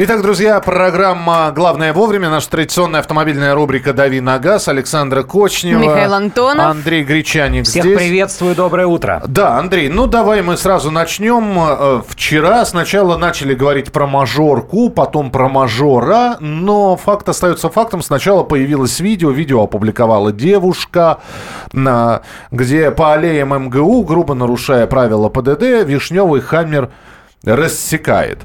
Итак, друзья, программа «Главное вовремя». Наша традиционная автомобильная рубрика «Дави на газ». Александра Кочнева. Михаил Антонов. Андрей Гречаник Всех здесь. приветствую, доброе утро. Да, Андрей, ну давай мы сразу начнем. Э, Вчера сначала начали говорить про мажорку, потом про мажора, но факт остается фактом. Сначала появилось видео, видео опубликовала девушка, на, где по аллеям МГУ, грубо нарушая правила ПДД, вишневый хаммер рассекает.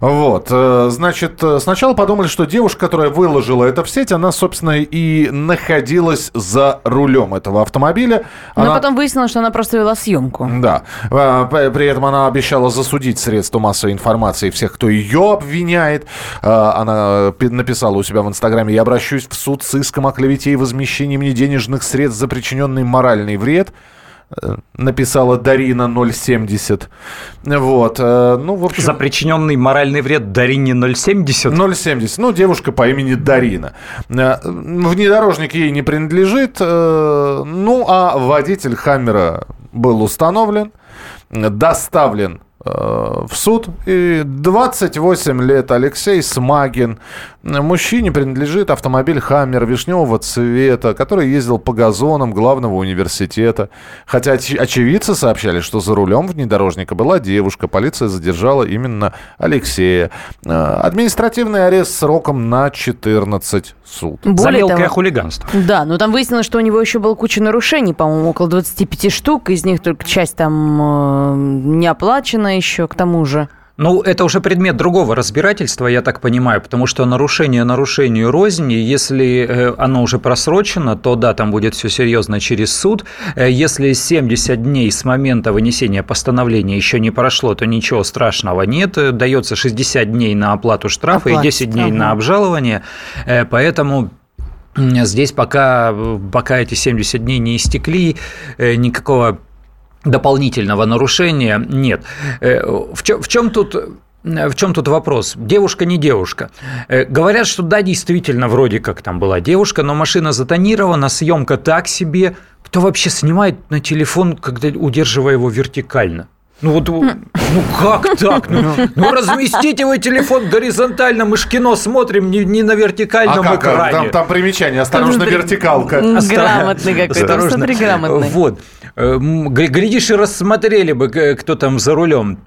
Вот, э, значит, э, сначала подумали, что девушка, которая выложила это в сеть, она, собственно, и находилась за рулем этого автомобиля. Но Она- потом выяснилось, что она просто вела съемку. да. А, При этом она обещала засудить средства массовой информации всех, кто ее обвиняет. А, Она пи- написала у себя в Инстаграме, я обращусь в суд с иском о клевете и возмещении мне денежных средств за причиненный моральный вред. Э, Написала Дарина 070. Вот. э, Ну, в общем... За причиненный моральный вред Дарине 070. 0,70. Ну, девушка по имени Дарина. Э, Внедорожник ей не принадлежит. Ну, а водитель Хаммера был установлен, доставлен в суд. И 28 лет Алексей Смагин. Э, Мужчине принадлежит автомобиль Хаммер вишневого цвета, который ездил по газонам главного университета. Хотя оч- очевидцы сообщали, что за рулем внедорожника была девушка. Полиция задержала именно Алексея. Э, Административный арест сроком на 14 суд. За Более мелкое того, хулиганство. да, но там выяснилось, что у него еще было куча нарушений, по-моему, около 25 штук, из них только часть там э, не оплачена еще, к тому же. Ну, это уже предмет другого разбирательства, я так понимаю, потому что нарушение нарушению рознь, и если э, оно уже просрочено, то да, там будет все серьезно через суд. Э, Если 70 дней с момента вынесения постановления еще не прошло, то ничего страшного нет. Э, Дается 60 дней на оплату штрафа и Оплату 10 дней штрафа. на обжалование. Поэтому здесь пока, пока эти 70 дней не истекли, никакого дополнительного нарушения нет. Э, В чем, в чем тут в чем тут вопрос? Девушка не девушка. Э, Говорят, что да, действительно, вроде как там была девушка, но машина затонирована, съемка так себе. Кто вообще снимает на телефон, когда удерживая его вертикально? Ну вот, ну как так? Ну, ну разместите вы телефон горизонтально, мы ж кино смотрим не, не на вертикальном А как? экране. Там, там примечание. Осторожно, вертикалка. Грамотный какой-то, Осторожно. смотри, грамотный. Вот. Э, Глядишь, и рассмотрели бы, кто там за рулем.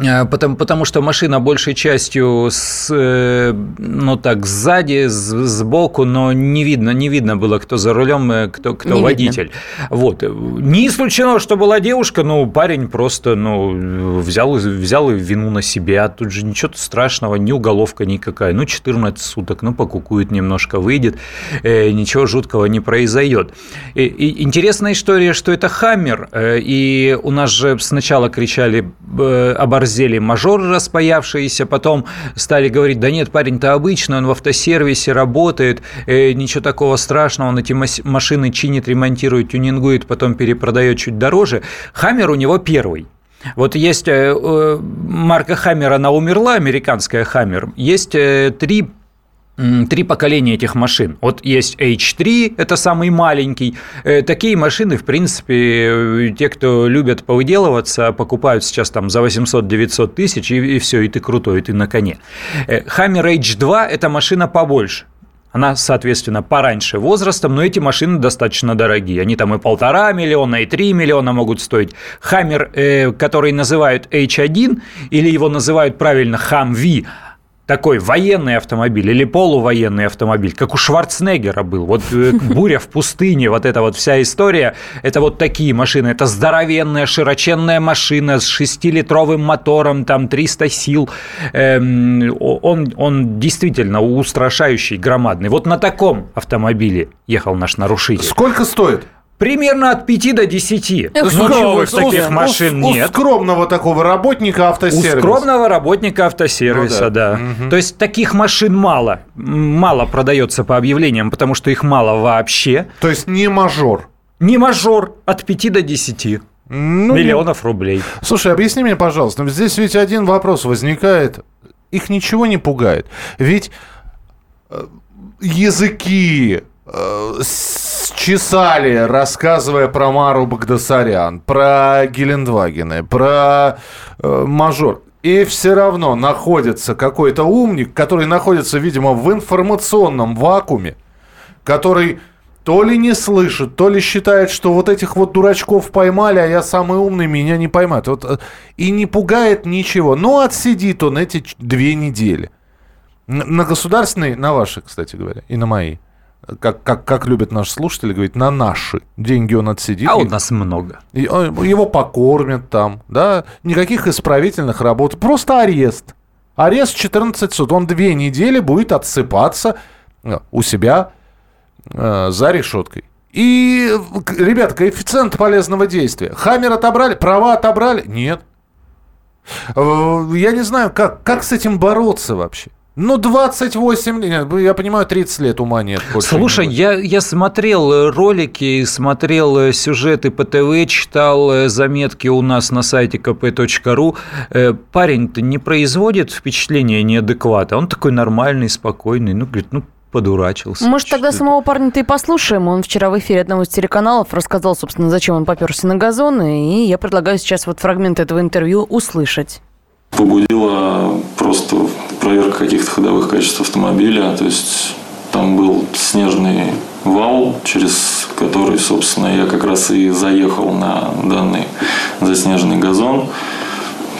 Э, Потому, потому что машина большей частью с, э, ну так, сзади, с- сбоку, но не видно, не видно было, кто за рулем, э, кто, кто Не водитель. Вот. Не исключено, что была девушка, но парень просто ну, взял, взял вину на себя. Тут же ничего страшного, ни уголовка никакая. Ну, 14 суток, ну, покукует немножко, выйдет, ничего жуткого не произойдет. И, и интересная история, что это Хаммер, и у нас же сначала кричали, э, оборзели мажоры распаявшиеся, потом стали говорить, да нет, парень-то обычный, он в автосервисе работает, э, ничего такого страшного, он эти машины чинит, ремонтирует, тюнингует, потом перепродает чуть дороже. Хаммер у него первый. Вот есть э, э, марка Хаммер, она умерла, американская Хаммер. Есть э, три Три поколения этих машин. Вот есть H3, это самый маленький. Э, Такие машины, в принципе, э, те, кто любят повыделываться, покупают сейчас там за 800-900 тысяч, и, и все, и ты крутой, и ты на коне. Э, Hammer H2 – это машина побольше. Она, соответственно, пораньше возрастом, но эти машины достаточно дорогие. Они там и полтора миллиона, и три миллиона могут стоить. Хаммер, э, который называют H1, или его называют правильно Humvee, такой военный автомобиль или полувоенный автомобиль, как у Шварценеггера был. Вот э, «Буря в пустыне», вот эта вот вся история, это вот такие машины. Это здоровенная, широченная машина с 6-литровым мотором, там 300 сил. Эм, он, он действительно устрашающий, громадный. Вот на таком автомобиле ехал наш нарушитель. Сколько стоит? Примерно от 5 до 10. Эх, Ну, новых себе. таких У- машин у, нет. скромного такого работника У автосервиса. скромного работника автосервиса, Ну да. да. То есть таких машин мало. Мало продается по объявлениям, потому что их мало вообще. То есть не мажор. Не мажор от 5 до 10 Ну, миллионов рублей. Слушай, объясни мне, пожалуйста, здесь ведь один вопрос возникает. Их ничего не пугает. Ведь э, языки, э, чесали, рассказывая про Мару Багдасарян, про Гелендвагены, про э, мажор. И все равно находится какой-то умник, который находится, видимо, в информационном вакууме, который то ли не слышит, то ли считает, что вот этих вот дурачков поймали, а я самый умный, меня не поймают. Вот, э, и не пугает ничего. Но отсидит он эти две недели. На государственные, на ваши, кстати говоря, и на мои. Как, как, как любят наши слушатели говорить, на наши деньги он отсидит. А у нас много. И, его покормят там, да, никаких исправительных работ, просто арест. Арест 14 суд. Он две недели будет отсыпаться э, у себя э, за решеткой. И, ребят, коэффициент полезного действия. Хаммер отобрали, права отобрали? Нет. Э, я не знаю, как, как с этим бороться вообще. Ну, 28 лет, я понимаю, 30 лет ума нет. Слушай, я, я смотрел э, ролики, смотрел э, сюжеты по ТВ, читал э, заметки у нас на сайте kp.ru. Парень-то не производит впечатления неадеквата. Он такой нормальный, спокойный. Ну, говорит, ну, подурачился. Может, тогда самого парня-то и послушаем. Он вчера в эфире одного из телеканалов рассказал, собственно, зачем он поперся на газоны. И я предлагаю сейчас вот фрагмент этого интервью услышать побудила просто проверка каких-то ходовых качеств автомобиля. То есть там был снежный вал, через который, собственно, я как раз и заехал на данный заснеженный газон.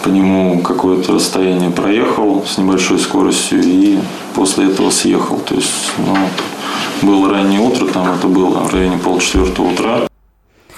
По нему какое-то расстояние проехал с небольшой скоростью и после этого съехал. То есть, ну, было раннее утро, там это было в районе полчетвертого утра.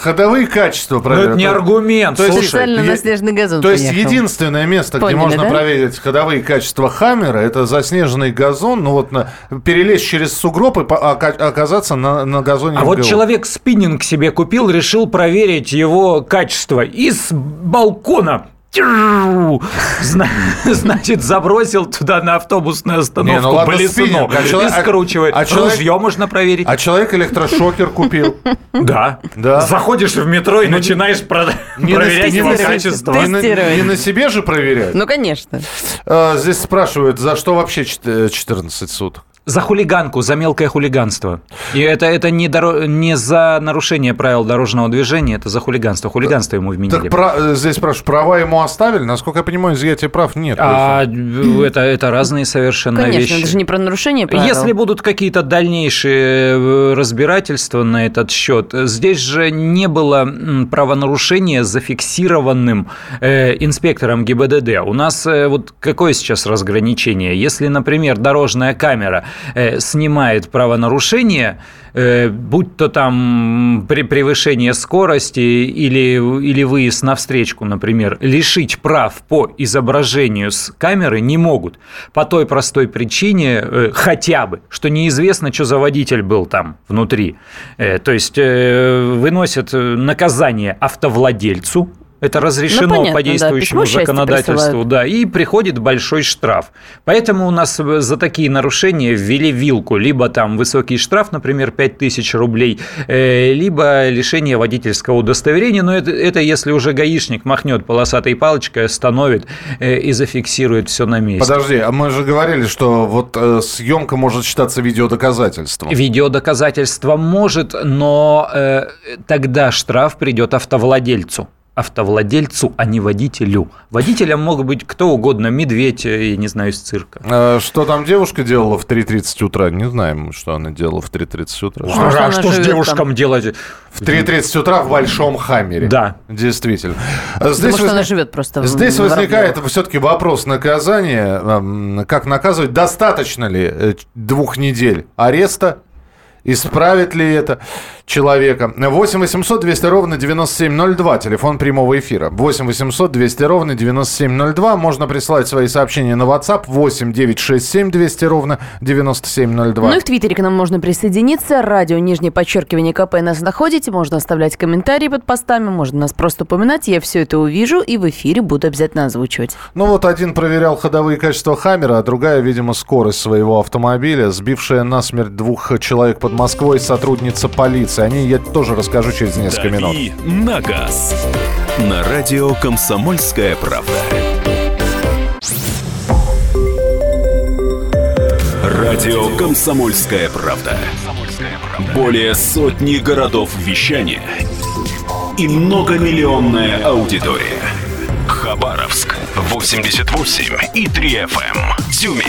Ходовые качества проверить. Но это не аргумент. То есть, Специально на снежный газон То есть единственное место, Поняли, где можно да? проверить ходовые качества Хаммера, это заснеженный газон, ну вот на, перелезть через сугроб и по, оказаться на, на газоне. А вот человек спиннинг себе купил, решил проверить его качество из балкона Значит, забросил туда на автобусную остановку Не, ну ладно, блесну а человек, и скручивает. А, а человек, Ружье можно проверить. А человек электрошокер купил. Да. да. Заходишь в метро и ну, начинаешь проверять его качество. Не на себе же проверять? Ну, конечно. А, здесь спрашивают, за что вообще 14 суток? За хулиганку, за мелкое хулиганство. И это, это не, доро... не за нарушение правил дорожного движения, это за хулиганство. Хулиганство ему вменили. Так про... Э, здесь спрашиваю, права ему оставили? Насколько я понимаю, изъятия прав нет. А это, это разные совершенно Конечно, вещи. Конечно, это же не про нарушение правил. Если будут какие-то дальнейшие э, разбирательства на этот счет, здесь же не было правонарушения зафиксированным э, инспектором ГИБДД. У нас э, вот какое сейчас разграничение? Если, например, дорожная камера э, снимает правонарушение, э, будь то там при превышение скорости или, или выезд на встречку, например, лишить прав по изображению с камеры не могут. По той простой причине, э, хотя бы, что неизвестно, что за водитель был там внутри. Э, то есть э, выносят наказание автовладельцу, это разрешено ну, понятно, по действующему да, законодательству, да, и приходит большой штраф. Поэтому у нас за такие нарушения ввели вилку, либо там высокий штраф, например, 5000 рублей, э, либо лишение водительского удостоверения, но это, это если уже гаишник махнет полосатой палочкой, остановит э, и зафиксирует все на месте. Подожди, а мы же говорили, что вот э, съемка может считаться видеодоказательством. Видеодоказательство может, но тогда штраф придет автовладельцу автовладельцу, а не водителю. Водителем мог быть кто угодно, медведь, я не знаю, из цирка. А что там девушка делала в 3.30 утра? Не знаем, что она делала в 3.30 утра. Что, а, что с девушкам там? делать? В 3.30 утра в Большом Хаммере. Да. Действительно. Здесь Потому воз... она живет просто Здесь в возникает все-таки вопрос наказания. Как наказывать? Достаточно ли э, двух недель ареста Исправит ли это человека? 8 800 200 ровно 9702. Телефон прямого эфира. 8 800 200 ровно 9702. Можно присылать свои сообщения на WhatsApp 8 967 200 ровно 9702. Ну и в Твиттере к нам можно присоединиться. Радио нижнее подчеркивание КП нас находите. Можно оставлять комментарии под постами. Можно нас просто упоминать. Я все это увижу и в эфире буду обязательно озвучивать. Ну вот один проверял ходовые качества Хаммера, а другая, видимо, скорость своего автомобиля, сбившая насмерть двух человек под под Москвой сотрудница полиции. О ней я тоже расскажу через несколько Дави минут. на газ. На радио «Комсомольская правда». Радио «Комсомольская правда». Более сотни городов вещания и многомиллионная аудитория. Хабаровск 88 и 3 FM. Тюмень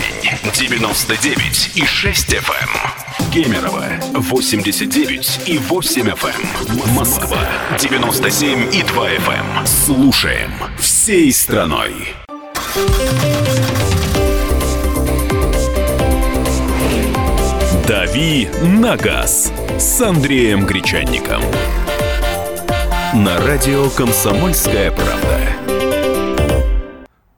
99 и 6 FM. Кемерово 89 и 8 FM. Москва 97 и 2 FM. Слушаем всей страной. «Дави на газ» с Андреем Гречанником. На радио «Комсомольская правда».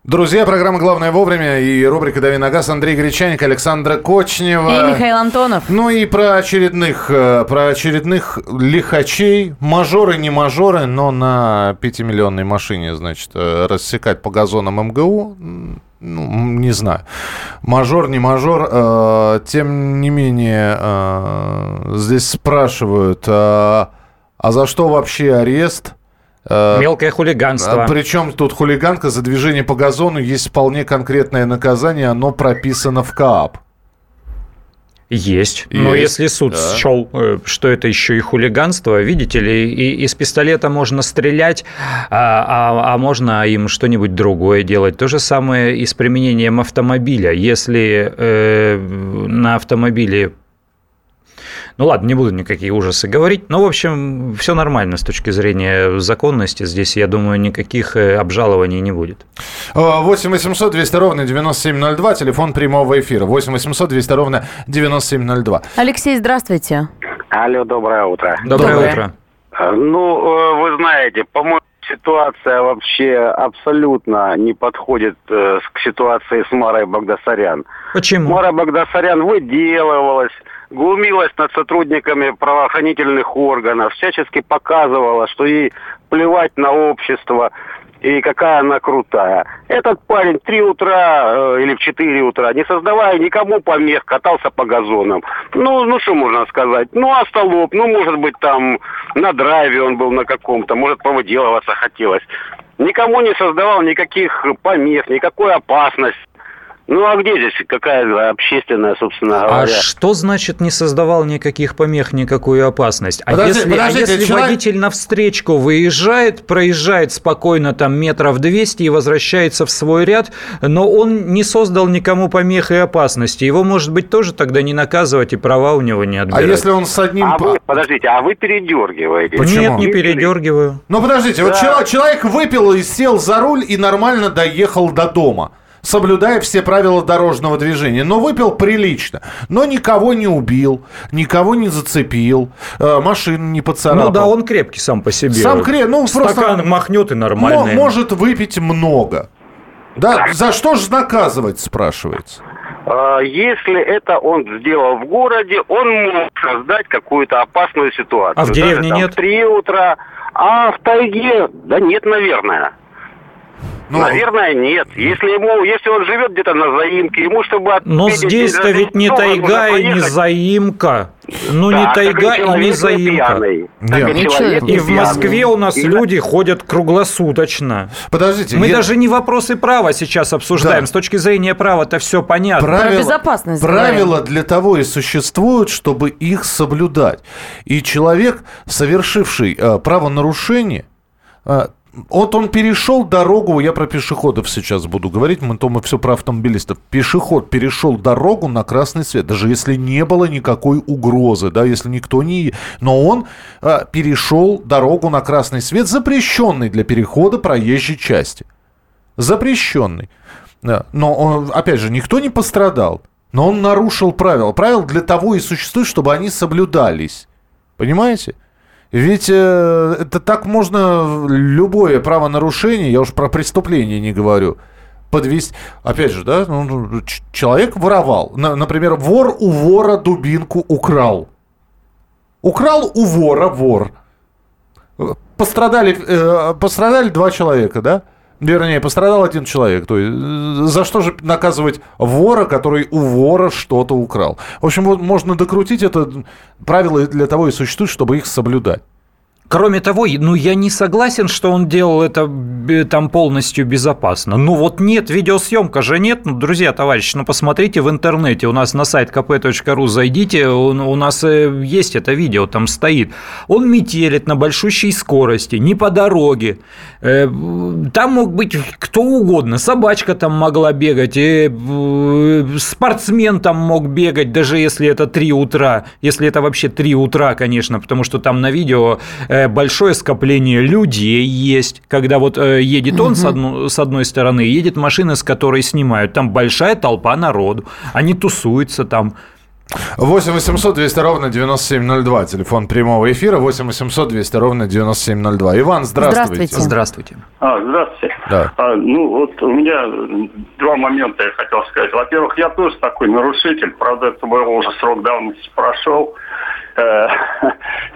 Друзья, программа «Главное вовремя» и рубрика «Дави на газ» Андрей Гречаник, Александра Кочнева. И Михаил Антонов. Ну и про очередных, э, про очередных лихачей, мажоры, не мажоры, но на пятимиллионной машине, значит, э, рассекать по газонам МГУ, ну, не знаю, мажор, не мажор, э, тем не менее, э, здесь спрашивают, э, а за что вообще арест? Э, Мелкое хулиганство. причем тут хулиганка за движение по газону есть вполне конкретное наказание, оно прописано в КАП. Есть. Но Есть, если суд да. счел, э, что это еще и хулиганство, видите ли, и из пистолета можно стрелять, а, а- а можно им что-нибудь другое делать. То же самое и с применением автомобиля. Если э, на автомобиле ну ладно, не буду никакие ужасы говорить. Но, в общем, все нормально с точки зрения законности. Здесь, я думаю, никаких э, обжалований не будет. 8 800 200 ровно 9702, телефон прямого эфира. 8 800 200 ровно 9702. Алексей, здравствуйте. Алло, доброе утро. Доброе, Доброе. утро. Э, Ну, э, вы знаете, по-моему, ситуация вообще абсолютно не подходит э, к ситуации с Марой Багдасарян. Почему? Мара Багдасарян выделывалась, глумилась над сотрудниками правоохранительных органов, всячески показывала, что ей плевать на общество и какая она крутая. Этот парень в 3 утра э, или в 4 утра, не создавая никому помех, катался по газонам. Ну, ну что можно сказать? Ну, а столоп, ну, может быть, там на драйве он был на каком-то, может, повыделываться хотелось. Никому не создавал никаких помех, никакой опасности. Ну, а где здесь какая общественная, собственно А говоря? что значит не создавал никаких помех, никакую опасность? А Подожди, если, подождите, а если человек- водитель на встречку выезжает, проезжает спокойно там метров 200 и возвращается в свой ряд, но он не создал никому помех и опасности, его, может быть, тоже тогда не наказывать и права у него не А отбирать? если он с одним... А вы, подождите, а вы передергиваете. Почему? Нет, не передергиваю. Ну, подождите, вот Да. чело- человек выпил и сел за руль и нормально доехал до дома соблюдая все правила дорожного движения. Но выпил прилично. Но никого не убил, никого не зацепил, э, машину не поцарапал. Ну да, он крепкий сам по себе. Сам креп- ну, просто- Стакан махнет и нормально. может выпить много. Да, за что же наказывать, спрашивается. А, Если это он сделал в городе, он мог создать какую-то опасную ситуацию. А в деревне Даже там нет? В 3 утра. А в тайге, да нет, наверное. Ну, Наверное, нет. Если ему, если он живет где-то на заимке, ему чтобы Но отметить здесь-то день ведь не тайга и не заимка. Ну, не Да, так тайга и не заимка. Нет. Не человек. И в. Москве у нас И- люди ходят круглосуточно. Подождите. Мы я- даже не вопросы права сейчас обсуждаем. Да. С точки зрения права это все понятно. Правила, безопасность Правила для того и существуют, чтобы их соблюдать. И человек, совершивший э, правонарушение, э, вот он перешел дорогу, я про пешеходов сейчас буду говорить, мы то мы все про автомобилистов. Пешеход перешел дорогу на красный свет, даже если не было никакой угрозы, да, если никто не... Но он э, перешел дорогу на красный свет, запрещенный для перехода проезжей части запрещенный. Да. Но, он, опять же, никто не пострадал. Но он нарушил правила. Правила для того и существуют, чтобы они соблюдались. Понимаете? Ведь э, это так можно любое правонарушение, я уж про преступление не говорю, подвести. Опять же, да, ну, ну, человек воровал. На- например, вор у вора дубинку украл. Украл у вора вор. Пострадали, э, пострадали два человека, да? Вернее, пострадал один человек. То есть, э, за что же наказывать вора, который у вора что-то украл? В общем, вот можно докрутить это. Правила для того и существуют, чтобы их соблюдать. Кроме того, ну, я не согласен, что он делал это э, там полностью безопасно. Ну, вот нет, видеосъемка же нет. Ну, друзья, товарищи, ну, посмотрите в интернете. У нас на сайт kp.ru зайдите, у нас э, есть это видео, там стоит. Он метелит на большущей скорости, не по дороге. Э, там мог быть кто угодно. Собачка там могла бегать, спортсмен там мог бегать, даже если это 3 утра. Если это вообще 3 утра, конечно, потому что там на видео большое скопление людей есть, когда вот э, едет он с, одну, с одной стороны, едет машина, с которой снимают, там большая толпа народу, они тусуются там, 8 800 200 ровно 9702. Телефон прямого эфира 8 800 200 ровно 9702. Иван, здравствуйте. Здравствуйте. Здравствуйте. А, здравствуйте. Да. А, ну, вот у меня два момента я хотел сказать. Во-первых, я тоже такой нарушитель. Правда, это был уже срок давности прошел. Э,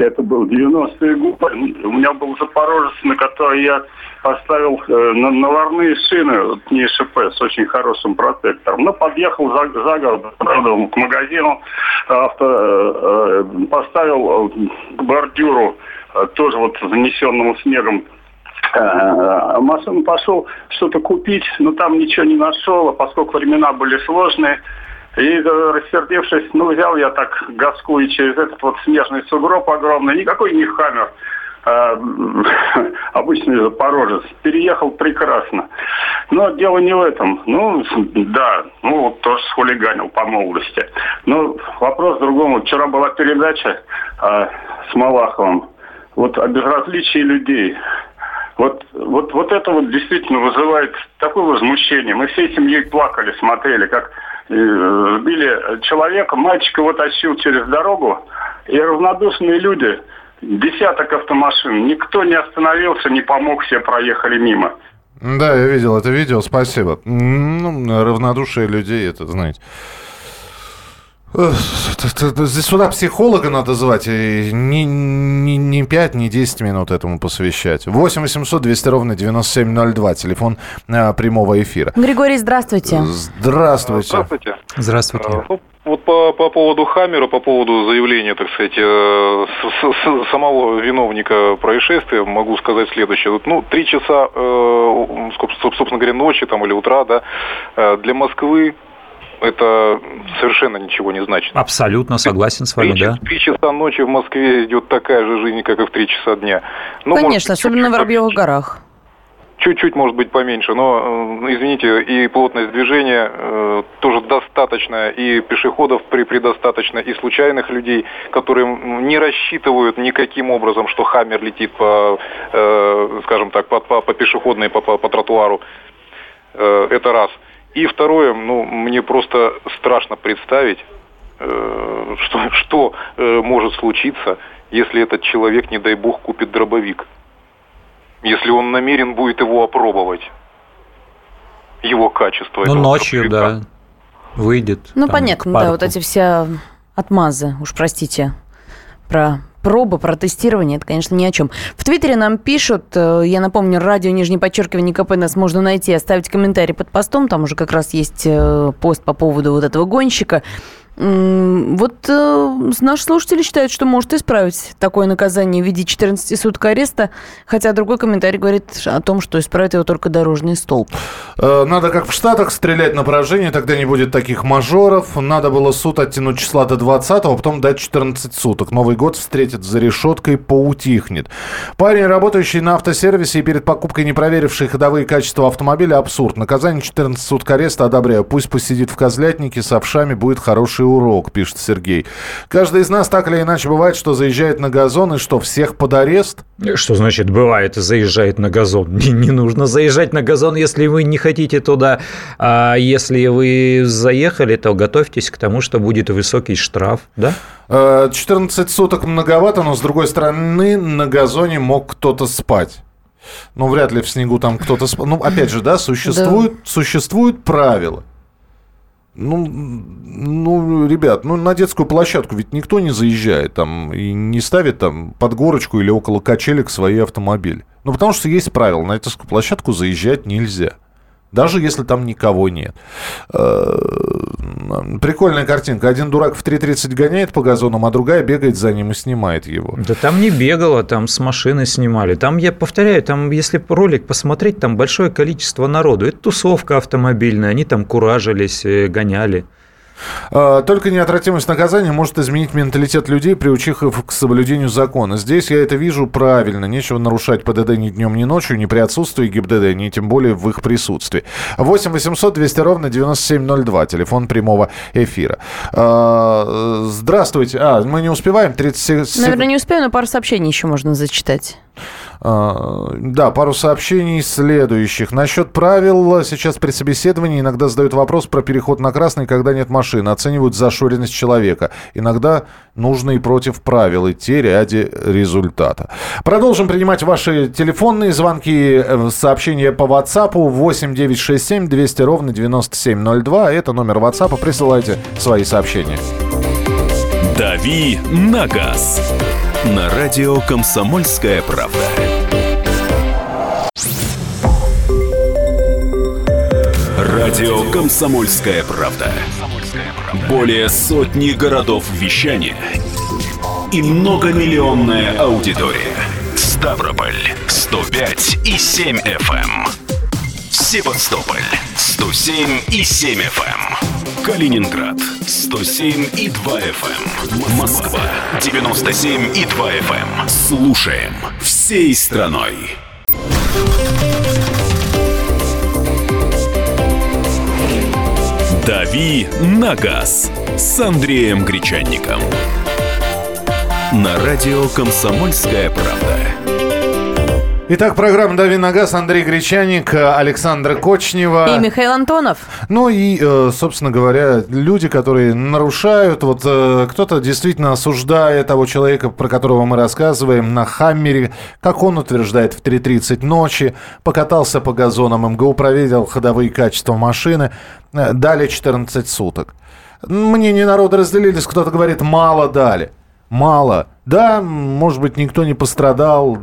это был 90-е годы. У меня был Запорожец, на который я поставил э, наварные шины не ШП с очень хорошим протектором. Но подъехал за, за город, правда, к магазину, авто, э, поставил к бордюру тоже вот занесенному снегом машину пошел что-то купить, но там ничего не нашел, а поскольку времена были сложные, и, рассердившись, ну, взял я так газку и через этот вот снежный сугроб огромный, никакой не хаммер, а, обычный запорожец. Переехал прекрасно. Но дело не в этом. Ну, да, ну, тоже схулиганил по молодости. Но вопрос в другом. Вчера была передача а, с Малаховым. Вот о безразличии людей. Вот, вот, вот это вот действительно вызывает такое возмущение. Мы всей семьей плакали, смотрели, как Э, сбили человека, мальчика его тащил через дорогу, и равнодушные люди, десяток автомашин, никто не остановился, не помог, все проехали мимо. Да, я видел это видео, спасибо. Ну, равнодушие людей, это, знаете... Здесь сюда психолога надо звать, и не, не, не 5, не 10 минут этому посвящать. 8 800 200 ровно 9702, телефон а, прямого эфира. Григорий, здравствуйте. Здравствуйте. Здравствуйте. Здравствуйте. А, ну, вот по, по поводу Хаммера, по поводу заявления, так сказать, э, с, с, самого виновника происшествия, могу сказать следующее. Ну, три часа, э, собственно говоря, ночи там, или утра, да, э, для Москвы это совершенно ничего не значит. Абсолютно согласен с вами, да. В три часа ночи в Москве идет такая же жизнь, как и в три часа дня. Ну, Конечно, может, особенно в Воробьевых горах. Чуть-чуть, может быть, поменьше, но, э, извините, и плотность движения э, тоже достаточно, и пешеходов при предостаточно, и случайных людей, которые не рассчитывают никаким образом, что Хаммер летит по, э, скажем так, по, по, по пешеходной, по, по, по тротуару. Э, это раз. И второе, ну, мне просто страшно представить, э, что, что э, может случиться, если этот человек, не дай бог, купит дробовик. Если он намерен будет его опробовать, его качество. Ну, ночью, дробовика. да, выйдет. Ну, понятно, да, вот эти все отмазы, уж простите, про пробы, про тестирование, это, конечно, ни о чем. В Твиттере нам пишут, э, я напомню, радио, нижнее подчеркивание КП нас можно найти, оставить комментарий под постом, там уже как раз есть э, пост по поводу вот этого гонщика. Вот э, наши слушатели считают, что может исправить такое наказание в виде 14 суток ареста, хотя другой комментарий говорит о том, что исправит его только дорожный столб. Э, надо, как в Штатах, стрелять на поражение, тогда не будет таких мажоров. Надо было суд оттянуть числа до 20 а потом дать 14 суток. Новый год встретит за решеткой, поутихнет. Парень, работающий на автосервисе и перед покупкой не проверивший ходовые качества автомобиля, абсурд. Наказание 14 суток ареста одобряю. Пусть посидит в козлятнике с овшами, будет хороший урок, пишет Сергей. Каждый из нас так или иначе бывает, что заезжает на газон и что, всех под арест? Что значит бывает заезжает на газон? Не, не нужно заезжать на газон, если вы не хотите туда. А если вы заехали, то готовьтесь к тому, что будет высокий штраф, да? 14 э, суток многовато, но с другой стороны на газоне мог кто-то спать. Ну, вряд ли в снегу там кто-то спал. Ну, опять же, да, существуют, да. существуют правила. Ну, ну, ребят, ну на детскую площадку ведь никто не заезжает там и не ставит там под горочку или около качелек свои автомобили. Ну, потому что есть правила, на детскую площадку заезжать нельзя. Даже если там никого нет. Э, прикольная картинка. Один дурак в 3.30 гоняет по газонам, а другая бегает за ним и снимает его. Да там не бегало, там с машины снимали. Там, я повторяю, там, если ролик посмотреть, там большое количество народу. Это тусовка автомобильная, они там куражились, э, гоняли. А, только неотвратимость наказания может изменить менталитет людей, приучив их к соблюдению закона. Здесь я это вижу правильно. Нечего нарушать ПДД ни днем, ни ночью, ни при отсутствии ГИБДД, ни тем более в их присутствии. 8 800 200 ровно 9702, телефон прямого эфира. А, здравствуйте. А, мы не успеваем? 30 секунд. Наверное, не успею, но пару сообщений еще можно зачитать. А, да, пару сообщений следующих. Насчет правил. Сейчас при собеседовании иногда задают вопрос про переход на красный, когда нет машины. Оценивают зашоренность человека. Иногда нужно и против правил идти ради результата. Продолжим принимать ваши телефонные звонки, э, сообщения по WhatsApp 8 967 200 ровно 9702. Это номер WhatsApp. Присылайте свои сообщения. «Дави на газ» на радио «Комсомольская правда». Радио «Комсомольская правда». Более сотни городов вещания и многомиллионная аудитория. Ставрополь 105 и 7 FM. Эм. Севастополь 107 и 7 FM. Калининград 107 и 2 FM. Москва 97 и 2 FM. Слушаем всей страной. «Дави на газ» с Андреем Гречанником. На радио «Комсомольская правда». Итак, программа «Дави на газ», Андрей Гречаник, Александра Кочнева. И Михаил Антонов. Ну и, э, собственно говоря, люди, которые нарушают, вот э, кто-то действительно осуждает того человека, про которого мы рассказываем, на Хаммере, как он утверждает, в 3.30 ночи, покатался по газонам, МГУ проверил ходовые качества машины, э, дали 14 суток. Мнение народа разделились, кто-то говорит, мало дали. Мало. Да, может быть, никто не пострадал,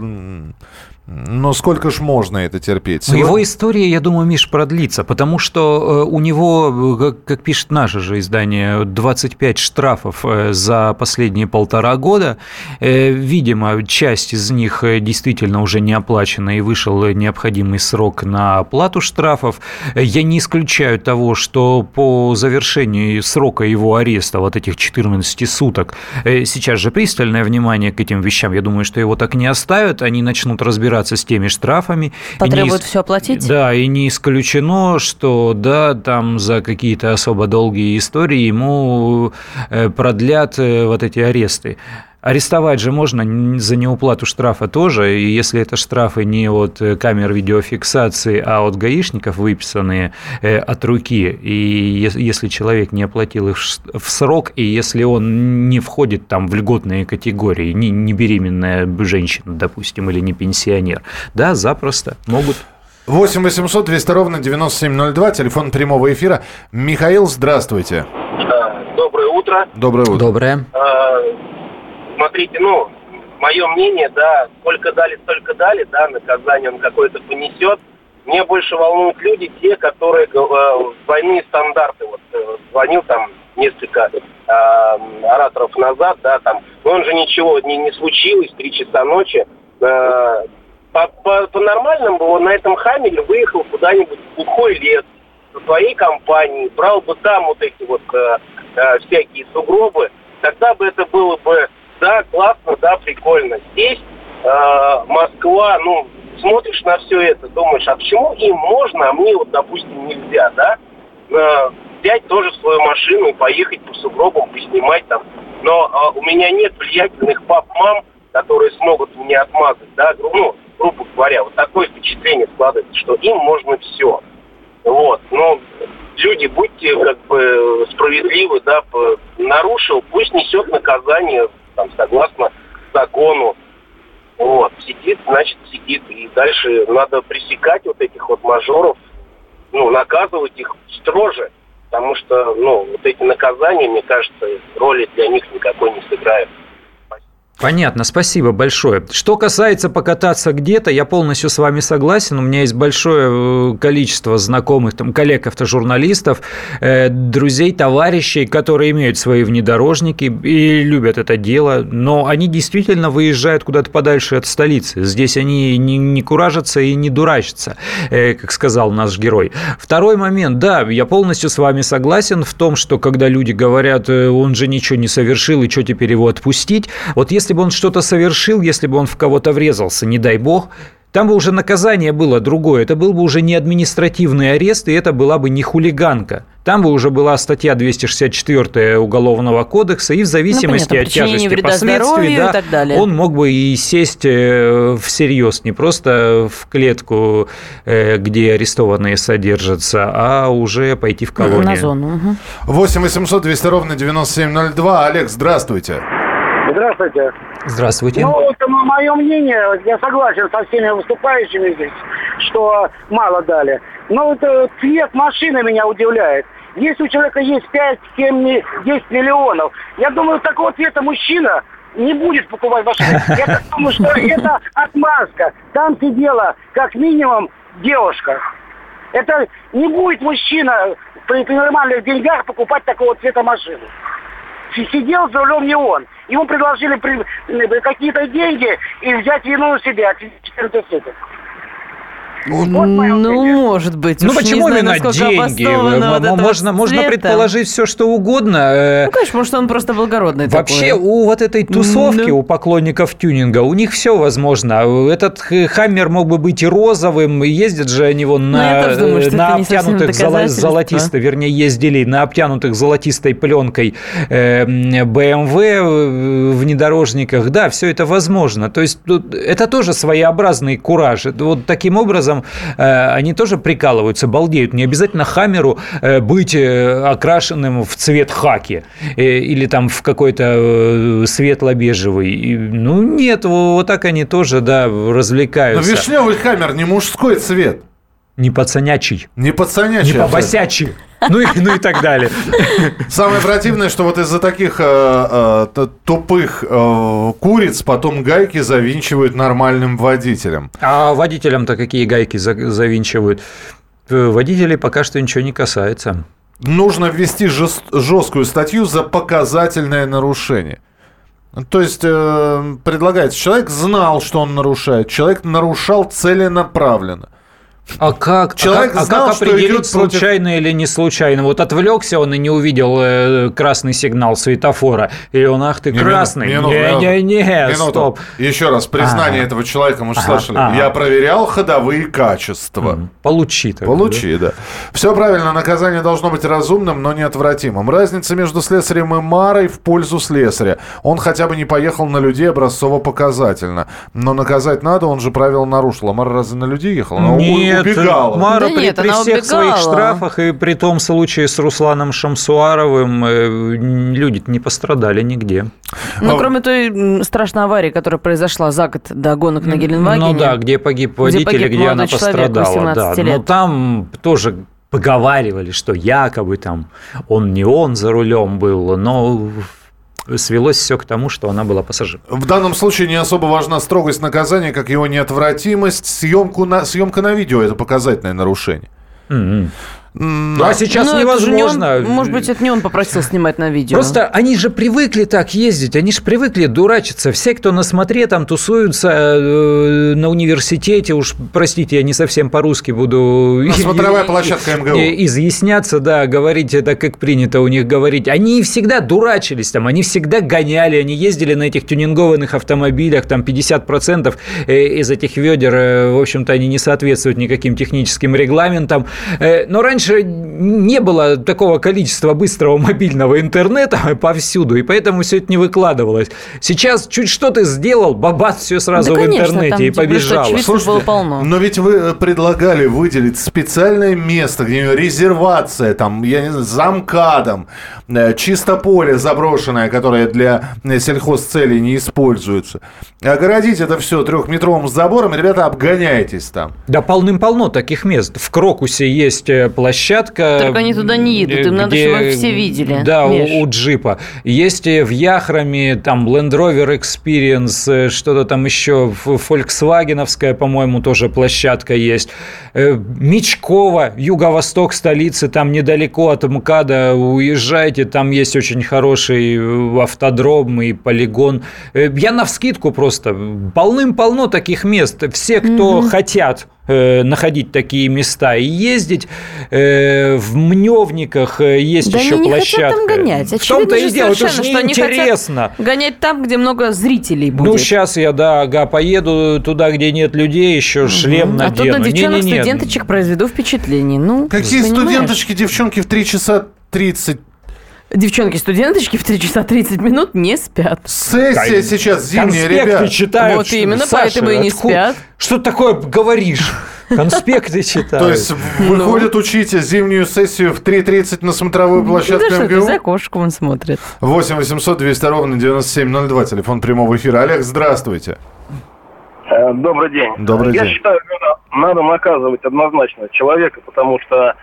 но сколько ж можно это терпеть? Сегодня... Его история, я думаю, Миш, продлится, потому что э, у него, как, как пишет наше же издание, 25 штрафов э, за последние полтора года. Э, видимо, часть из них действительно уже не оплачена и вышел необходимый срок на оплату штрафов. Я не исключаю того, что по завершении срока его ареста, вот этих 14 суток, сейчас же пристальное внимание к этим вещам. Я думаю, что его так не оставят, они начнут разбираться разбираться с теми штрафами. Потребуют не, все оплатить? Да, и не исключено, что да, там за какие-то особо долгие истории ему э, продлят э, вот эти аресты. Арестовать же можно за неуплату штрафа тоже, и если это штрафы не от э, камер видеофиксации, а от гаишников выписанные э, от руки, и если человек не оплатил их в срок, и если он не входит там в льготные категории, не, не беременная женщина, допустим, или не пенсионер, да, запросто могут 8 800 200 ровно 9702, телефон прямого эфира. Михаил, здравствуйте. Доброе утро. Доброе утро. Доброе. Смотрите, ну, мое мнение, да, сколько дали, столько дали, да, наказание он какое-то понесет. Мне больше волнуют люди, те, которые э, двойные стандарты. Вот э, звонил там несколько э, ораторов назад, да, там, но он же ничего не, не случилось, три часа ночи. Э, по, по, по нормальному бы он на этом хамеле выехал куда-нибудь в глухой лес со своей компанией, брал бы там вот эти вот э, э, всякие сугробы, тогда бы это было бы да, классно, да, прикольно. Здесь э, Москва, ну, смотришь на все это, думаешь, а почему им можно, а мне вот, допустим, нельзя, да? Э, взять тоже свою машину и поехать по сугробам, поснимать там. Но э, у меня нет влиятельных пап-мам, которые смогут мне отмазать, да, ну, грубо говоря, вот такое впечатление складывается, что им можно все. Вот, ну, люди, будьте как бы справедливы, да, нарушил, пусть несет наказание там, согласно закону. Вот, сидит, значит, сидит. И дальше надо пресекать вот этих вот мажоров, ну, наказывать их строже. Потому что, ну, вот эти наказания, мне кажется, роли для них никакой не сыграют. Понятно, спасибо большое. Что касается покататься где-то, я полностью с вами согласен. У меня есть большое э, количество знакомых, там, коллег автожурналистов, э, друзей, товарищей, которые имеют свои внедорожники и любят это дело, но они действительно выезжают куда-то подальше от столицы. Здесь они не, не куражатся и не дурачатся, э, как сказал наш герой. Второй момент, да, я полностью с вами согласен в том, что когда люди говорят, э, он же ничего не совершил, и что теперь его отпустить, вот если бы он что-то совершил, если бы он в кого-то врезался, не дай бог, там бы уже наказание было другое. Это был бы уже не административный арест, и это была бы не хулиганка. Там бы уже была статья 264 Уголовного кодекса, и в зависимости ну, понятно, от тяжести вреда последствий, да, и так далее. он мог бы и сесть э, всерьез, не просто в клетку, э, где арестованные содержатся, а уже пойти в колонию. На зону. Угу. 8 800 200 ровно 9702. Олег, здравствуйте. Здравствуйте. Здравствуйте. Ну, вот мое мнение, я согласен со всеми выступающими здесь, что мало дали. Но вот э, цвет машины меня удивляет. Если у человека есть 5, 7, 10 миллионов, я думаю, такого цвета мужчина не будет покупать машину. Я думаю, что это отмазка. Там сидела как минимум девушка. Это не будет мужчина при, при нормальных деньгах покупать такого цвета машину сидел за рулем не он. Ему предложили при, какие-то деньги и взять вину на себя. 14 суток. Вот ну, может быть. Ну, почему знаю, именно деньги? Вот можно, можно предположить все, что угодно. Ну, конечно, может, он просто благородный Вообще, такой. у вот этой тусовки, ну... у поклонников тюнинга, у них все возможно. Этот Хаммер мог бы быть и розовым, ездят же они вон ну, на, думаю, на обтянутых золо- золотистой, вернее, ездили на обтянутых золотистой пленкой э, BMW э, внедорожниках. Да, все это возможно. То есть, это тоже своеобразный кураж. Вот таким образом образом э, они тоже прикалываются, балдеют. Не обязательно Хаммеру э, быть э, окрашенным в цвет хаки или там в какой-то светло-бежевый. Ну, нет, вот так они тоже, да, развлекаются. Но вишневый Хаммер не мужской цвет. Не пацанячий. Не пацанячий. Не побосячий. Ну и, ну и так далее. Самое противное, что вот из-за таких э, э, тупых э, куриц потом гайки завинчивают нормальным водителям. А водителям-то какие гайки за, завинчивают? Э, водителей пока что ничего не касается. Нужно ввести жест, жесткую статью за показательное нарушение. То есть э, предлагается, человек знал, что он нарушает, человек нарушал целенаправленно. А как, Человек а как, знал, а как определить, случайно против... или не случайно? Вот отвлекся он и не увидел э, красный сигнал светофора. И он, ах ты, не, красный. Не-не-не, стоп. Еще раз, признание а этого человека, мы же ага, слышали. Ага. Я проверял ходовые качества. Получи. Так, Получи, да? да. Все правильно, наказание должно быть разумным, но неотвратимым. Разница между слесарем и Марой в пользу слесаря. Он хотя бы не поехал на людей образцово-показательно. Но наказать надо, он же правила нарушил. А Мара разве на людей ехала? Нет, убегала. Мара да при, нет, при всех убегала. своих штрафах и при том случае с Русланом Шамсуаровым э, люди не пострадали нигде. Ну, а... кроме той страшной аварии, которая произошла за год до гонок на Геленвагене. Ну да, где погиб водитель, где, погиб где она пострадала. Да. Лет. Но там тоже поговаривали, что якобы там он не он за рулем был, но свелось все к тому, что она была пассажиром. В данном случае не особо важна строгость наказания, как его неотвратимость. Съемку на, съемка на видео – это показательное нарушение. Mm-hmm. Ну, а сейчас ну, невозможно. Он, может быть, это не он попросил снимать на видео. Просто они же привыкли так ездить, они же привыкли дурачиться. Все, кто на смотре там тусуются э, на университете, уж, простите, я не совсем по-русски буду... Смотровая площадка МГУ. Изъясняться, да, говорить это, как принято у них говорить. Они всегда дурачились там, они всегда гоняли, они ездили на этих тюнингованных автомобилях, там 50% э, из этих ведер, э, в общем-то, они не соответствуют никаким техническим регламентам. Э, но раньше раньше не было такого количества быстрого мобильного интернета повсюду, и поэтому все это не выкладывалось. Сейчас чуть что ты сделал, бабац, все сразу да, в конечно, интернете и побежало. Слушайте, было полно. но ведь вы э, предлагали выделить специальное место, где резервация, там, я не знаю, замкадом, э, чисто поле заброшенное, которое для э, сельхозцелей не используется. Огородить это все трехметровым забором, ребята, обгоняйтесь там. Да полным-полно таких мест. В Крокусе есть площадка площадка. Только они туда не едут, им надо, чтобы все видели. Да, Миш. у, у джипа. Есть в Яхраме там Land Rover Experience, э, что-то там еще, Volkswagenовская, по-моему, тоже площадка есть. Э, Мечкова, юго-восток столицы, там недалеко от МКАДа, уезжайте, там есть очень хороший э, автодром и полигон. Я навскидку просто, полным-полно таких мест. Все, кто хотят э, находить такие места и ездить. Э, в Мневниках э, есть Да еще они не площадка. хотят там гонять. В том-то Очевидно и дело, это же неинтересно. Гонять там, где много зрителей будет. Ну, сейчас я, да, ага, поеду туда, где нет людей, еще шлем а тут надену. на девчонок, Не-не-не. студенточек произведу впечатление. Ну, Какие понимаешь? студенточки, девчонки в 3 часа 30? Девчонки-студенточки в 3 часа 30 минут не спят. Сессия сейчас зимняя, Конспекты ребят. читают. Вот что- именно, Саша, поэтому и не откуда- спят. Что ты такое говоришь? Конспекты читают. То есть выходят учить зимнюю сессию в 3.30 на смотровую Да площадку что ты, МГУ? за окошком он смотрит. 8 800 200 ровно 9702, телефон прямого эфира. Олег, здравствуйте. Э, Добрый день. Добрый Я день. считаю, надо, наказывать однозначно человека, потому что,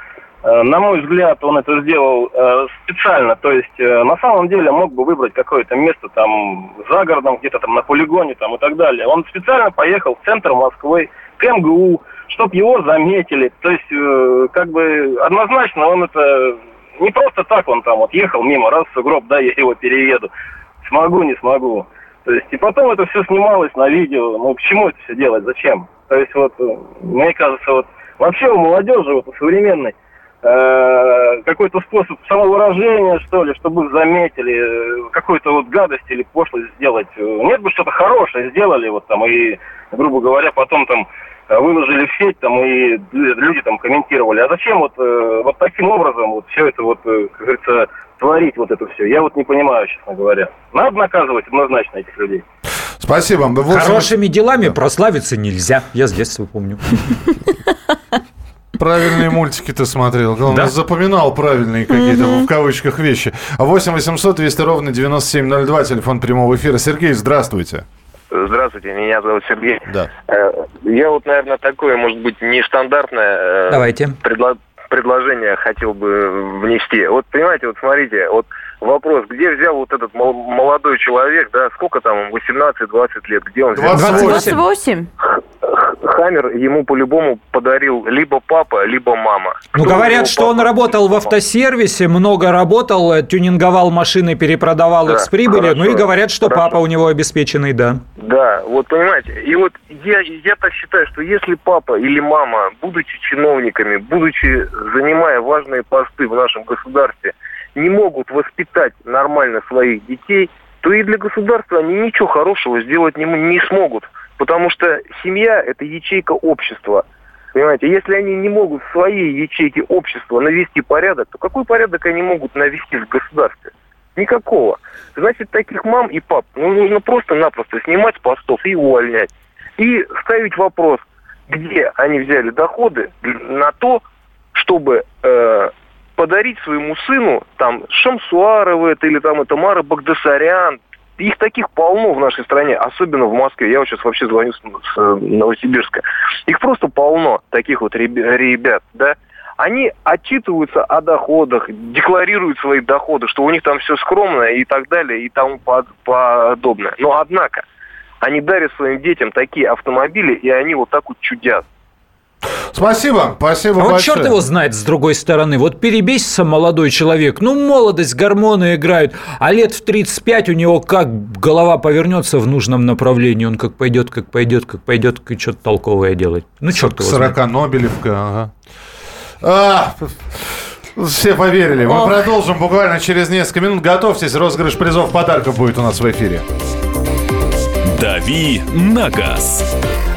на мой взгляд, он это сделал э, специально. То есть, э, на самом деле, мог бы выбрать какое-то место там за городом, где-то там на полигоне там и так далее. Он специально поехал в центр Москвы, к МГУ, чтобы его заметили. То есть, э, как бы, однозначно он это... Не просто так он там вот ехал мимо, раз сугроб, да, я его перееду. Смогу, не смогу. То есть, и потом это все снималось на видео. Ну, к чему это все делать? Зачем? То есть, вот, э, мне кажется, вот, вообще у молодежи, вот, у современной, э, какой-то способ самовыражения, что ли, чтобы их заметили, э, какую-то вот гадость или пошлость сделать. Нет бы что-то хорошее сделали, вот там, и, грубо говоря, потом там э, выложили в сеть, там, и лю- люди там комментировали. А зачем вот, э, вот таким образом вот все это вот, как говорится, творить вот это все? Я вот не понимаю, честно говоря. Надо наказывать однозначно этих людей. Спасибо. Восемь- Хорошими делами прославиться нельзя. Я с детства помню. Правильные мультики ты смотрел. Главное, Да. запоминал правильные какие-то, в кавычках, вещи. 8 800 200 ровно 9702, телефон прямого эфира. Сергей, здравствуйте. Здравствуйте, меня зовут Сергей. Да. Э, Я вот, наверное, такое, может быть, нестандартное э, Давайте. предло- предложение хотел бы внести. Вот, понимаете, вот смотрите, вот вопрос, где взял вот этот мол- молодой человек, да, сколько там, ему, 18-20 лет, где он взял? 28. 28. Хаммер ему по-любому подарил либо папа, либо мама. Ну, Кто говорят, его что он работал в автосервисе, много работал, тюнинговал машины, перепродавал их Да, с прибылью. Ну и хорошо, говорят, что хорошо. папа у него обеспеченный, да. Да, вот понимаете, и вот я, я так считаю, что если папа или мама, будучи чиновниками, будучи занимая важные посты в нашем государстве, не могут воспитать нормально своих детей, то и для государства они ничего хорошего сделать не, не смогут. Потому что семья – это ячейка общества. Понимаете, если они не могут в своей ячейке общества навести порядок, то какой порядок они могут навести в государстве? Никакого. Значит, таких мам и пап ну, нужно просто-напросто снимать с постов и увольнять. И ставить вопрос, где они взяли доходы на то, чтобы э, подарить своему сыну там Шамсуарова это или там это Мара Багдасарян. Их таких полно в нашей стране, особенно в Москве. Я вот сейчас вообще звоню с, э, Новосибирска. Их просто полно, таких вот ребя- ребят, да. Они отчитываются о доходах, декларируют свои доходы, что у них там все скромно и так далее, и тому под- подобное. Но однако, они дарят своим детям такие автомобили, и они вот так вот чудят. Спасибо, спасибо А вот большое. черт его знает с другой стороны. Вот перебесится молодой человек, ну, молодость, гормоны играют, а лет в 35 у него как голова повернется в нужном направлении, он как пойдет, как пойдет, как пойдет, и что-то толковое делать. Ну, черт его знает. 40 Нобелевка, ага. А, все поверили. Мы Ох. продолжим буквально через несколько минут. Готовьтесь, розыгрыш призов подарков будет у нас в эфире. «Дави на газ»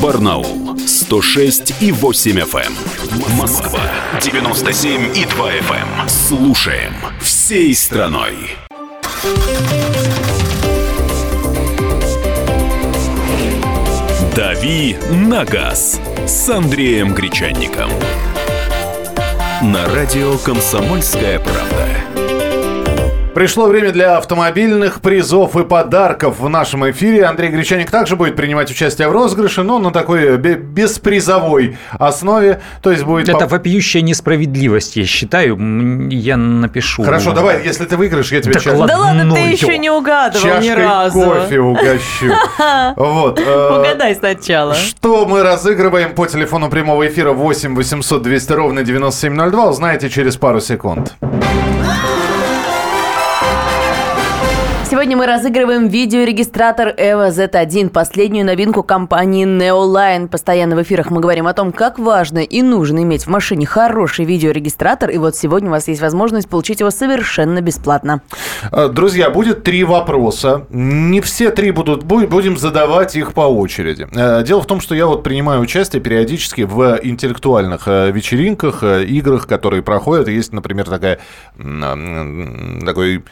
Барнаул 106 и 8 FM. Эм. Москва 97 и 2 FM. Эм. Слушаем всей страной. Дави на газ с Андреем Гречанником. На радио Комсомольская правда. Пришло время для автомобильных призов и подарков в нашем эфире. Андрей Гречаник также будет принимать участие в розыгрыше, но на такой бе- беспризовой основе. То есть будет... Это вопиющая несправедливость, я считаю. Я напишу. Хорошо, давай, если ты выиграешь, я тебе Так сейчас Да ладно, Ну, ты ё. еще не угадывал ни разу. кофе угощу. Вот. э, Угадай сначала. Что мы разыгрываем по телефону прямого эфира 8 800 200 ровно 9702, узнаете через пару секунд. Сегодня мы разыгрываем видеорегистратор EVO Z1, последнюю новинку компании Neoline. Постоянно в эфирах мы говорим о том, как важно и нужно иметь в машине хороший видеорегистратор. И вот сегодня у вас есть возможность получить его совершенно бесплатно. Э, Друзья, будет три вопроса. Не все три будут, бу- будем задавать их по очереди. Э, Дело в том, что я вот принимаю участие периодически в интеллектуальных э, вечеринках, играх, которые проходят. Есть, например, такая, такой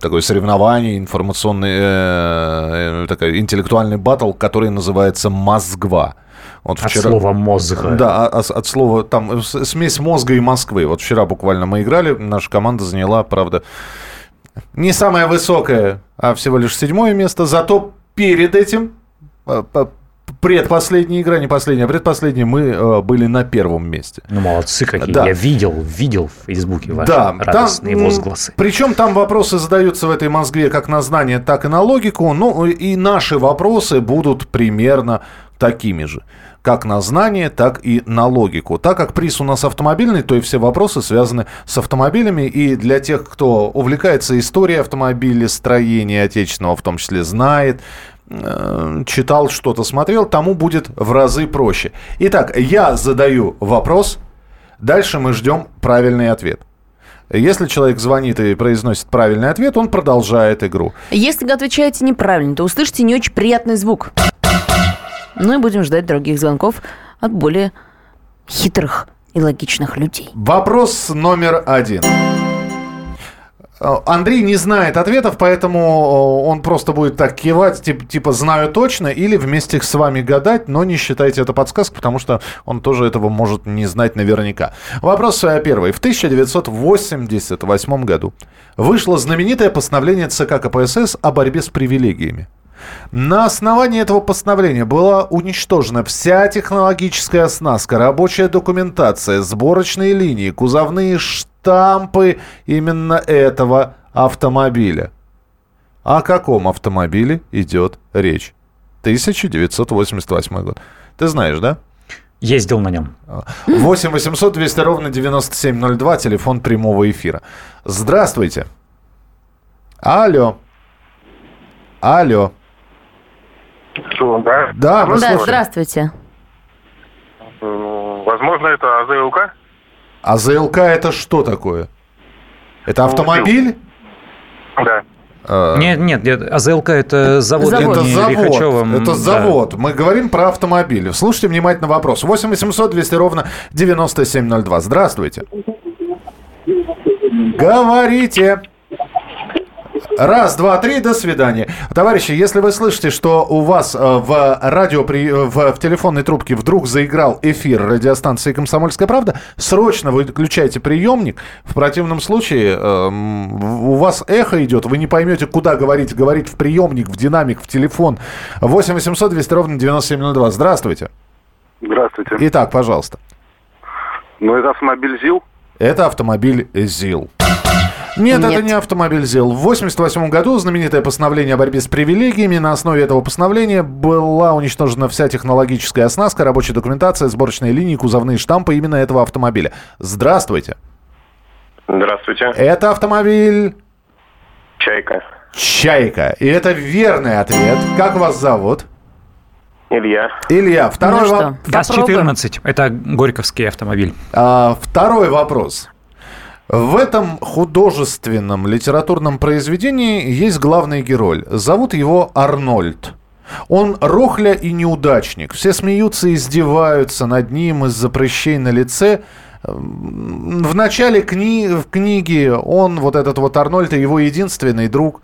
такое соревнование, информационный, э, э, такой интеллектуальный батл, который называется «Москва». Вот От слова «мозга». Да, а- от, от слова, там с- смесь мозга и Москвы. Вот вчера буквально мы играли, наша команда заняла, правда, не самое высокое, а всего лишь седьмое место. Зато перед этим, э, предпоследняя игра, не последняя, а предпоследняя, мы э, были на первом месте. Ну, молодцы какие. Да. Я видел, видел в Фейсбуке ваши Да, радостные там, возгласы. Причем там вопросы задаются в этой Москве как на знание, так и на логику. Ну, и наши вопросы будут примерно такими же. Как на знание, так и на логику. Так как приз у нас автомобильный, то и все вопросы связаны с автомобилями. И для тех, кто увлекается историей автомобиля, строения отечественного в том числе, знает, читал что-то, смотрел, тому будет в разы проще. Итак, я задаю вопрос, дальше мы ждем правильный ответ. Если человек звонит и произносит правильный ответ, он продолжает игру. Если вы отвечаете неправильно, то услышите не очень приятный звук. Ну и будем ждать других звонков от более хитрых и логичных людей. Вопрос номер один. Э, Андрей не знает ответов, поэтому э, он просто будет так кивать, тип- типа «знаю точно», или вместе с вами гадать, но не считайте это подсказкой, потому что он тоже этого может не знать наверняка. Вопрос э, первый. В 1988 году вышло знаменитое постановление ЦК КПСС о борьбе с привилегиями. На основании этого постановления была уничтожена вся технологическая оснастка, рабочая документация, сборочные линии, кузовные штампы именно этого автомобиля. О каком автомобиле идет речь? 1988 год. Ты знаешь, да? Ездил на нем. 8 800 200 ровно 9702, телефон прямого эфира. Здравствуйте. Алло. Алло. Что, да? Да, мы да, слушаем. здравствуйте. Возможно, это АЗЛК? А ЗЛК это что такое? Это автомобиль? Да. Э, Нет, нет, нет, АЗЛК это завод, Это завод. Это да. завод. Мы говорим про автомобиль. Слушайте внимательно вопрос. 8 800 200 ровно 9702. Здравствуйте. Говорите. Раз, два, три, до свидания. Товарищи, если вы слышите, что у вас э, в радио, при, э, в, в телефонной трубке вдруг заиграл эфир радиостанции «Комсомольская правда», срочно выключайте приемник. В противном случае в- у вас эхо идет, вы не поймете, куда говорить. Говорить в приемник, в динамик, в телефон. 8 800 200 ровно 9702. Здравствуйте. Здравствуйте. Итак, пожалуйста. Ну, это автомобиль ЗИЛ? Это автомобиль ЗИЛ. Нет, Нет. это не автомобиль ЗИЛ. В 1988 году знаменитое постановление о борьбе с привилегиями. На основе этого постановления была уничтожена вся технологическая оснастка, рабочая документация, сборочные линии, кузовные штампы именно этого автомобиля. Здравствуйте. Здравствуйте. Это автомобиль Чайка. Чайка. И это верный ответ. Как вас зовут? Илья. Илья, второй, Ну во- что, ГАЗ-14. Это Горьковский автомобиль. А, второй вопрос. В этом художественном литературном произведении есть главный герой. Зовут его Арнольд. Он рохля и неудачник. Все смеются и издеваются над ним из-за прыщей на лице. В начале кни- в книги он, вот этот вот Арнольд, и его единственный друг,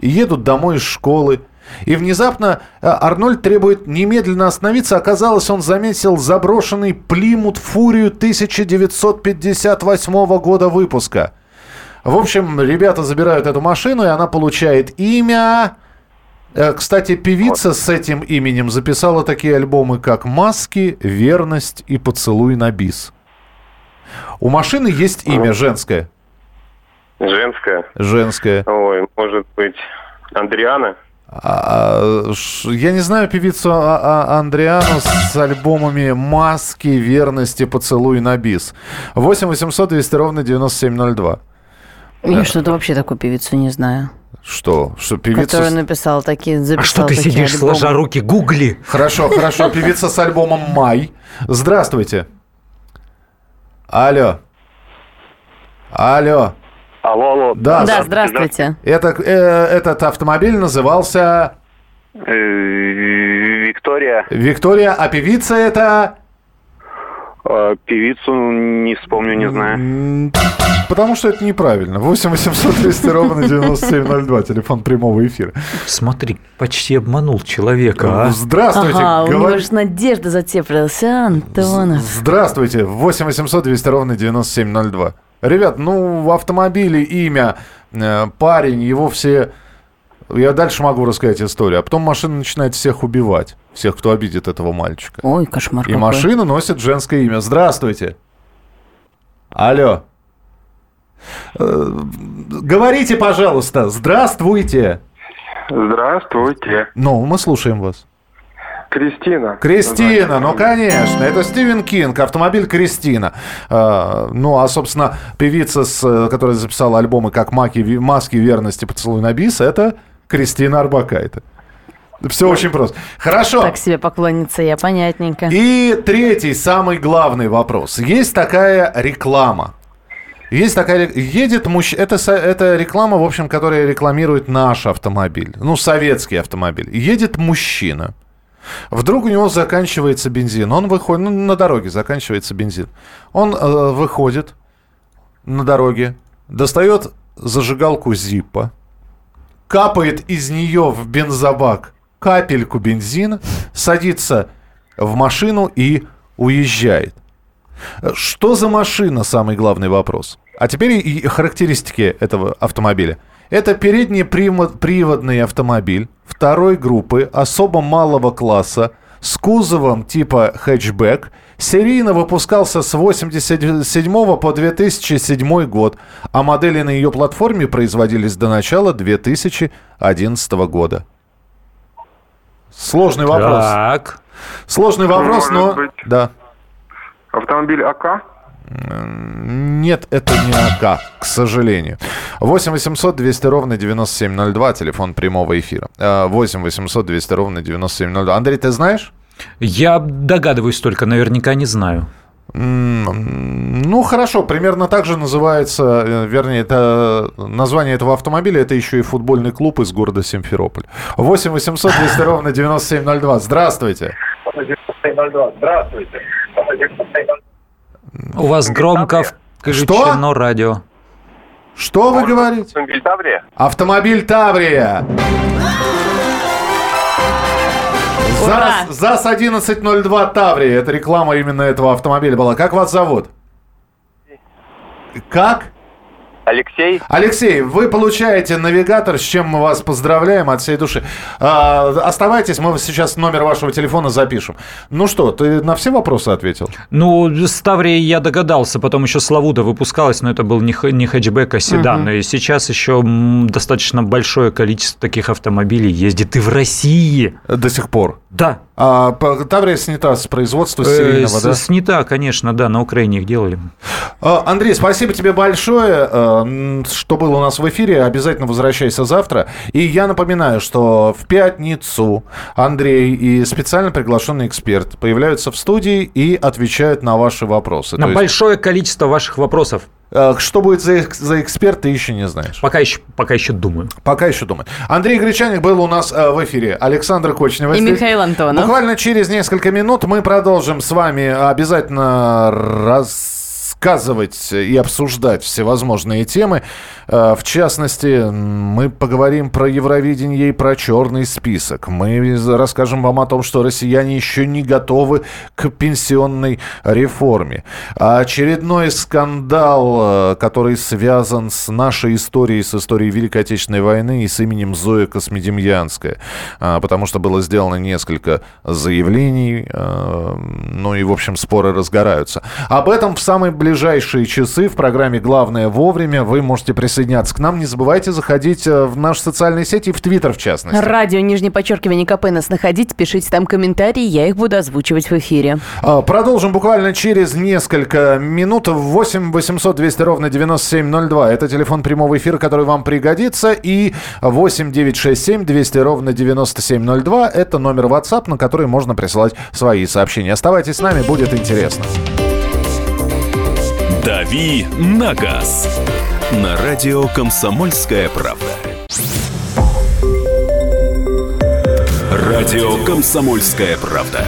едут домой из школы. И внезапно э, Арнольд требует немедленно остановиться. Оказалось, он заметил заброшенный Плимут Фурию 1958 года выпуска. В общем, ребята забирают эту машину, и она получает имя... Э, Кстати, певица с этим именем записала такие альбомы, как «Маски», «Верность» и «Поцелуй на бис». У машины есть имя женское. Женская. Женское. Ой, может быть, Андриана? А, ш- я не знаю певицу А- А- Андриану с альбомами «Маски», «Верность» и «Поцелуй на бис». 8 800 200 ровно 9702. Я что-то вообще такую певицу не знаю. Что? Что певица... Которая написала такие, записала А что ты такие сидишь, альбомы. сложа руки, гугли? Хорошо, хорошо. Певица с альбомом «Май». Здравствуйте. Алло. Алло. Алло, алло. Да, Да, здравствуйте. Это, э, этот автомобиль назывался Э, Виктория. Виктория, а певица это... Э, Певицу не вспомню, не знаю. Потому что это неправильно. 8 800 200 ровно 9702, телефон прямого эфира. Смотри, почти обманул человека, а? Здравствуйте. Ага, у говор- него же надежда затеплилась, а, Антонов. Здравствуйте. 8 800 200 ровно 9702. Ребят, ну, в автомобиле имя, э, парень, его все... Я дальше могу рассказать историю. А потом машина начинает всех убивать. Всех, кто обидит этого мальчика. Ой, кошмар И какой. машина носит женское имя. Здравствуйте. Алло. Э, Говорите, пожалуйста. Здравствуйте. Здравствуйте. Ну, мы слушаем вас. Кристина. Кристина, ну конечно, это Стивен Кинг, автомобиль Кристина. А, ну, а, собственно, певица, с, которая записала альбомы как «Маки, «Маски верности», «Поцелуй на бис», это Кристина Арбакайте. Все очень просто. Хорошо. Так себе поклонница я, понятненько. И третий, самый главный вопрос. Есть такая реклама. Есть такая... Едет мужчина... Это, это реклама, в общем, которая рекламирует наш автомобиль. Ну, советский автомобиль. Едет мужчина. Вдруг у него заканчивается бензин. Он выходит... Ну, на дороге заканчивается бензин. Он э, выходит на дороге, достает зажигалку Зиппа, капает из нее в бензобак капельку бензина, садится в машину и уезжает. Что за машина, самый главный вопрос. А теперь и характеристики этого автомобиля. Это переднеприводный автомобиль второй группы особо малого класса с кузовом типа хэтчбэк. Серийно выпускался с 87 по 2007 год, а модели на ее платформе производились до начала 2011 года. Сложный вопрос. Так. Сложный вопрос, Может но... быть. Да. Автомобиль АК? Нет, это не АК, к сожалению. 8 800 200 ровно 9702, телефон прямого эфира. Э, 8 800 200 ровно 9702. Андрей, ты знаешь? Я догадываюсь только, наверняка не знаю. Ну, хорошо, примерно так же называется, э, вернее, это название этого автомобиля, это еще и футбольный клуб из города Симферополь. 8 800 200 ровно 9702. Здравствуйте. Здравствуйте. У вас громко включено радио. Что вы говорите? Автомобиль Таврия? Автомобиль Таврия. Ура! ЗАЗ, ЗАЗ 1102 Таврия. Это реклама именно этого автомобиля была. Как вас зовут? Как? Алексей? Алексей, вы получаете навигатор, с чем мы вас поздравляем от всей души. А, оставайтесь, мы сейчас номер вашего телефона запишем. Ну что, ты на все вопросы ответил? Ну, с Таврией я догадался, потом еще Славуда выпускалась, но это был не, не хэтчбэк, а седан. Мгм. И сейчас еще достаточно большое количество таких автомобилей ездит и в России. До сих пор. Да. А, Таврия снята с производства Э, серийного, да? Снята, конечно, да, на Украине их делали. А, Андрей, спасибо тебе большое, м, что был у нас в эфире. Обязательно возвращайся завтра. И я напоминаю, что в пятницу Андрей и специально приглашенный эксперт появляются в студии и отвечают на ваши вопросы. На То есть, большое количество ваших вопросов. э, что будет за, за эксперт, ты еще не знаешь. Пока еще, пока еще думаю. Пока еще думаю. Андрей Гречаник был у нас э, в эфире. Александр Кочнев. И Михаил Антонов. Буквально через несколько минут мы продолжим с вами обязательно раз рассказывать и обсуждать всевозможные темы. Э, В частности, мы поговорим про Евровидение и про черный список. Мы расскажем вам о том, что россияне еще не готовы к пенсионной реформе. А Очередной скандал, э, который связан с нашей историей, с историей Великой Отечественной войны и с именем Зоя Космедемьянская. Потому что было сделано несколько заявлений, э, ну и, в общем, споры разгораются. Об этом в самые ближайшие часы в программе «Главное вовремя» вы можете присоединяться к нам. Не забывайте заходить э, в наши социальные сети и в Твиттер, в частности. Радио, нижнее подчеркивание КП нас находить, пишите там комментарии, я их буду озвучивать в эфире. А, Продолжим буквально через несколько минут. 8 800 200 ровно 9702. Это телефон прямого эфира, который вам пригодится. И 8 967 200 ровно 9702. Это номер WhatsApp, на который можно присылать свои сообщения. Оставайтесь с нами, будет интересно. «Дави на газ» на радио «Комсомольская правда». Радио «Комсомольская правда».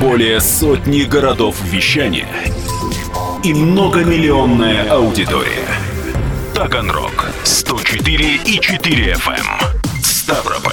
Более сотни городов вещания и многомиллионная аудитория. Таганрог 104 и 4 FM. эм. Ставрополь